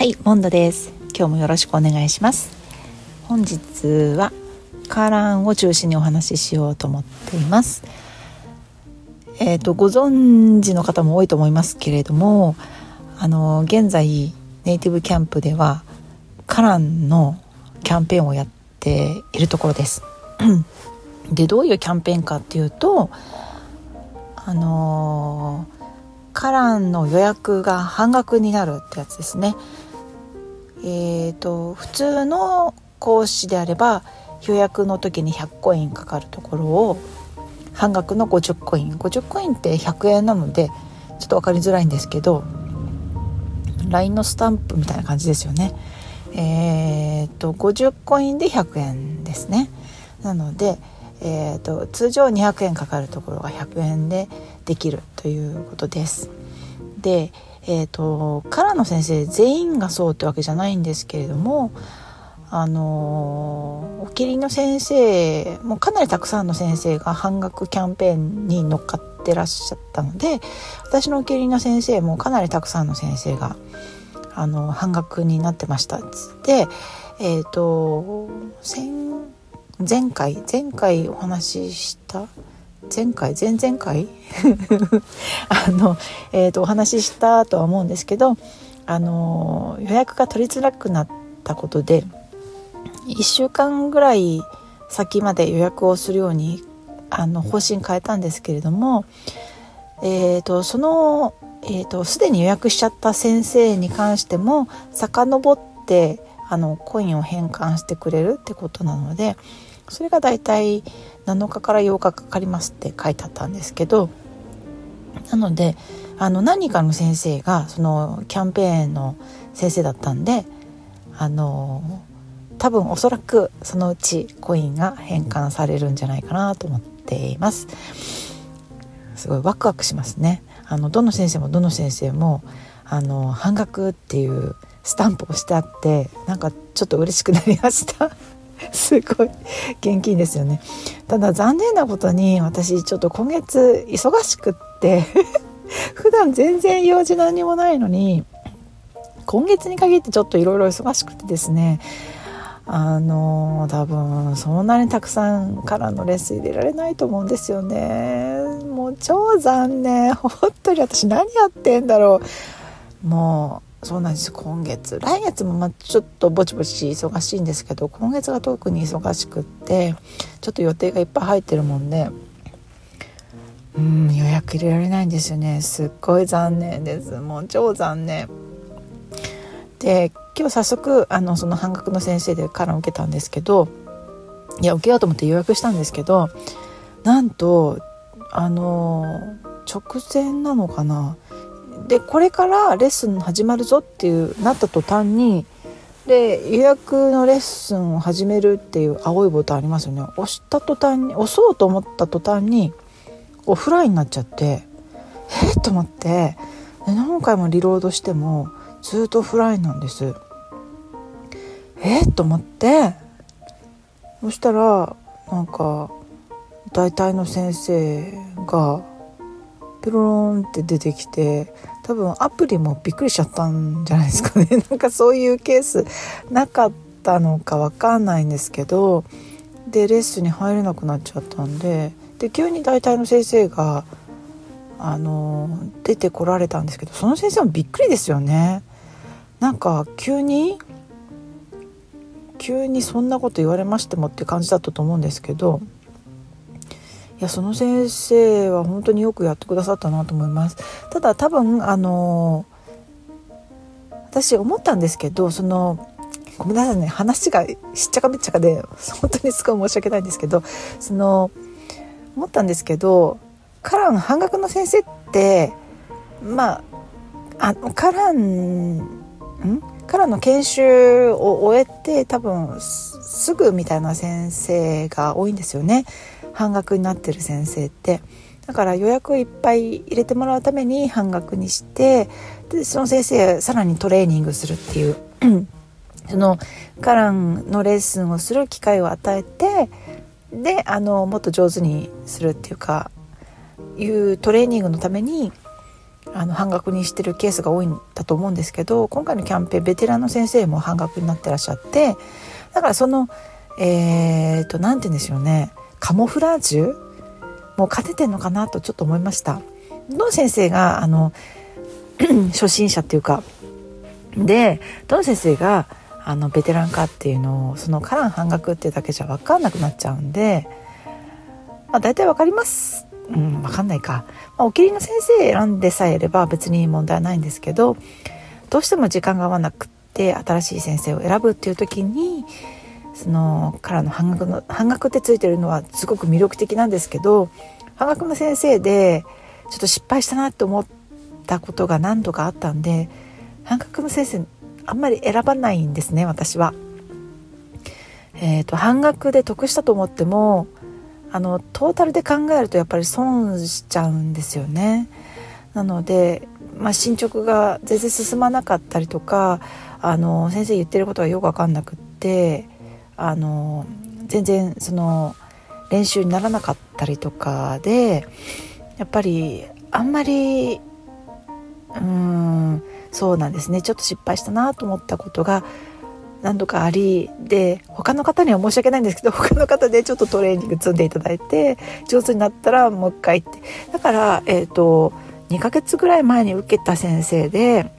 はい、モンドです。今日もよろしくお願いします。本日はカーランを中心にお話ししようと思っています。えっ、とご存知の方も多いと思いますけれども、あの現在ネイティブキャンプではカランのキャンペーンをやっているところです。でどういうキャンペーンかっていうと、あのカランの予約が半額になるってやつですね。えーと、普通の講師であれば予約の時に100コインかかるところを半額の50コイン50コインって100円なのでちょっと分かりづらいんですけど LINE のスタンプみたいな感じですよね。えーと50コインで100円ですね。なので、えーと通常200円かかるところが100円でできるということです。でえーと、カラの先生全員がそうってわけじゃないんですけれどもあのお気に入りの先生もかなりたくさんの先生が半額キャンペーンに乗っかってらっしゃったので私のお気に入りの先生もかなりたくさんの先生があの半額になってましたっつってえっ、ー、と前回前回お話しした前回？前々回？あの、えーと、お話ししたとは思うんですけどあの予約が取りづらくなったことで1週間ぐらい先まで予約をするようにあの方針変えたんですけれども、えーと、そのえーとすでに予約しちゃった先生に関しても遡ってあのコインを返還してくれるってことなのでそれがだいたい7日から8日かかりますって書いてあったんですけどなのであの何かの先生がそのキャンペーンの先生だったんであの多分おそらくそのうちコインが返還されるんじゃないかなと思っています。すごいワクワクしますね。あのどの先生もどの先生もあの半額っていうスタンプをしてあってなんかちょっと嬉しくなりました。すごい。現金ですよね。ただ残念なことに私ちょっと今月忙しくって 普段全然用事何もないのに今月に限ってちょっといろいろ忙しくてですね。あの多分そんなにたくさんからのレッスン入れられないと思うんですよね。もう超残念。本当に私何やってんだろう。もうそうなんです。今月。来月もまちょっとぼちぼち忙しいんですけど今月が特に忙しくってちょっと予定がいっぱい入ってるもんでうん予約入れられないんですよね。すっごい残念です。もう超残念。で今日早速あのその半額の先生でから受けたんですけどいや受けようと思って予約したんですけどなんとあの直前なのかなでこれからレッスン始まるぞっていうなった途端にで予約のレッスンを始めるっていう青いボタンありますよね。押した途端に押そうと思った途端にオフラインになっちゃってえっと思ってで何回もリロードしてもずっとオフラインなんです。えっと思ってそしたらなんか大体の先生がピロロンって出てきて多分アプリもびっくりしちゃったんじゃないですかね なんかそういうケースなかったのかわかんないんですけどでレッスンに入れなくなっちゃったんでで急に大体の先生があの出てこられたんですけどその先生もびっくりですよね。なんか急に急にそんなこと言われましてもって感じだったと思うんですけどやその先生は本当によくやってくださったなと思います。ただ多分あの私思ったんですけどそのごめんなさいね話がしっちゃかめっちゃかで本当にすごい申し訳ないんですけどその思ったんですけどカラン半額の先生ってまああカランん？カランの研修を終えて多分すぐみたいな先生が多いんですよね。半額になってる先生って。だから予約をいっぱい入れてもらうために半額にしてでその先生さらにトレーニングするっていう。そのカランのレッスンをする機会を与えてであのもっと上手にするっていうかいうトレーニングのためにあの半額にしてるケースが多いんだと思うんですけど今回のキャンペーンベテランの先生も半額になってらっしゃってだからそのえー、と何て言うんでしょうね。カモフラージュ？もう勝ててんのかなとちょっと思いました。どの先生があの 初心者っていうかでどの先生があのベテランかっていうのをそのカラン半額っていうだけじゃ分かんなくなっちゃうんで、まあ、大体分かりますうん、わかんないか。まあ、お気に入りの先生選んでさえいれば別に問題はないんですけど、どうしても時間が合わなくって新しい先生を選ぶっていう時に、そのからの半額の半額ってついてるのはすごく魅力的なんですけど半額の先生でちょっと失敗したなって思ったことが何度かあったんで半額の先生あんまり選ばないんですね私は。えーと半額で得したと思ってもあのトータルで考えるとやっぱり損しちゃうんですよね。なので、まあ、進捗が全然進まなかったりとかあの先生言ってることがよく分かんなくってあの全然その練習にならなかったりとかでやっぱりあんまりうんそうなんですね。ちょっと失敗したなと思ったことが何度かありで他の方には申し訳ないんですけど他の方でちょっとトレーニング積んでいただいて上手になったらもう一回って。だからえっ、ー、と2ヶ月ぐらい前に受けた先生で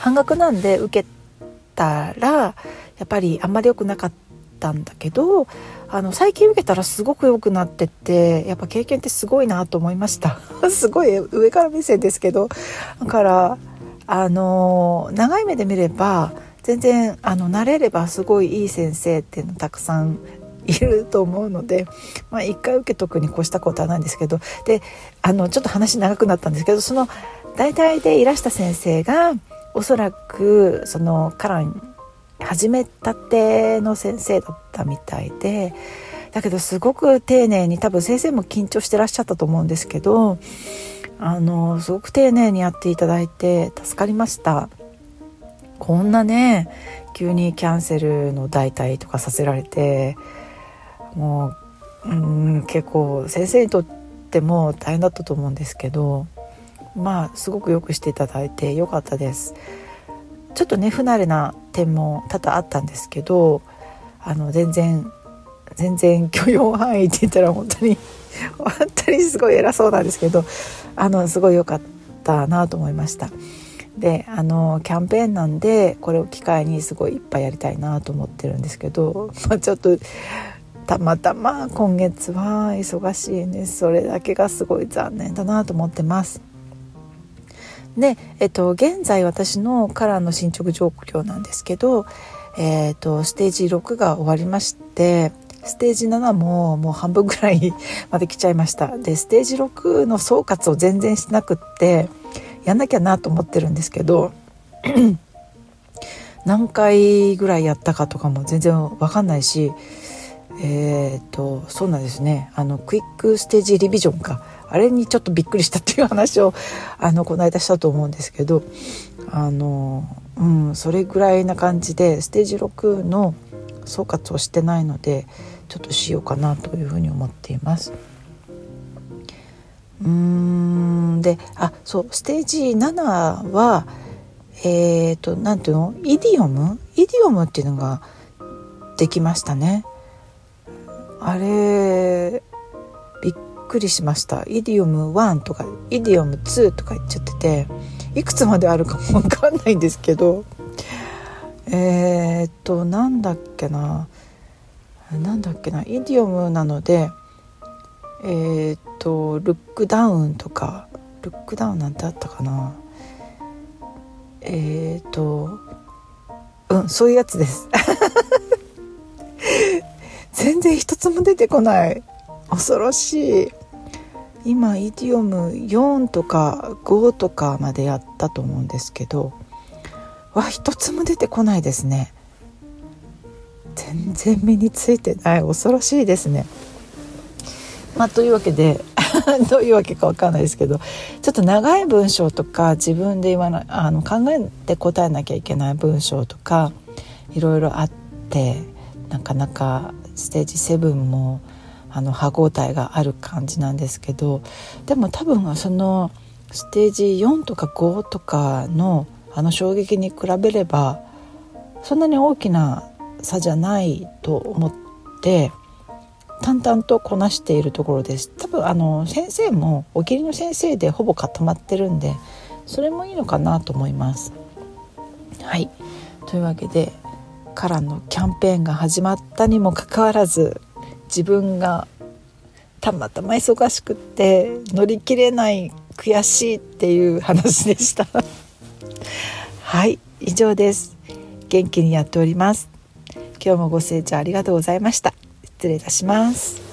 半額なんで受けたらやっぱりあんまり良くなかったんだけどあの最近受けたらすごく良くなってってやっぱ経験ってすごいなと思いました。すごい上から目線ですけど。だからあの長い目で見れば全然あの慣れればすごいいい先生っていうのたくさんいると思うので、まあ、一回受けとくに越したことはないんですけど。であのちょっと話長くなったんですけどその大体でいらした先生がおそらくそのカラン始めたての先生だったみたいでだけどすごく丁寧に多分先生も緊張してらっしゃったと思うんですけどあのすごく丁寧にやっていただいて助かりました。こんなね急にキャンセルの代替とかさせられてもううん結構先生にとっても大変だったと思うんですけどまあすごくよくしていただいてよかったです。ちょっとね不慣れな点も多々あったんですけどあの全然全然許容範囲って言ったら本当に本当にすごい偉そうなんですけどあのすごい良かったなと思いました。であのキャンペーンなんでこれを機会にすごいいっぱいやりたいなと思ってるんですけど、まあ、ちょっとたまたま今月は忙しいんですそれだけがすごい残念だなと思ってます。で、えっと、現在私のカラーの進捗状況なんですけど、えっと、ステージ6が終わりましてステージ7ももう半分ぐらいまで来ちゃいました。でステージ6の総括を全然しなくってやんなきゃなと思ってるんですけど 何回ぐらいやったかとかも全然わかんないしえっ、とそうなんですね。あのクイックステージリビジョンか。あれにちょっとびっくりしたっていう話を あのこの間したと思うんですけどあのうんそれぐらいな感じでステージ6の総括をしてないのでちょっとしようかなというふうに思っています。うんであそうステージ7はえっ、ー、と何ていうの？イディオム？イディオムっていうのができましたね。あれくりしました。イディオム1とかイディオム2とか言っちゃってていくつまであるかも分かんないんですけどえっ、となんだっけな。なんだっけな。イディオムなのでえっ、とルックダウンとかルックダウンなんてあったかな。えっ、とうんそういうやつです。全然一つも出てこない。恐ろしい。今イディオム4とか5とかまでやったと思うんですけどわ一つも出てこないですね。全然身についてない。恐ろしいですね。まあというわけで どういうわけか分かんないですけどちょっと長い文章とか自分で言わないあの考えて答えなきゃいけない文章とかいろいろあってなかなかステージ7もあの歯ごたえがある感じなんですけどでも多分そのステージ4とか5とかのあの衝撃に比べればそんなに大きな差じゃないと思って淡々とこなしているところです。多分あの先生もお気に入りの先生でほぼ固まってるんでそれもいいのかなと思います。はい。というわけでカランのキャンペーンが始まったにもかかわらず自分がたまたま忙しくって乗り切れない悔しいっていう話でした。はい以上です。元気にやっております。今日もご清聴ありがとうございました。失礼いたします。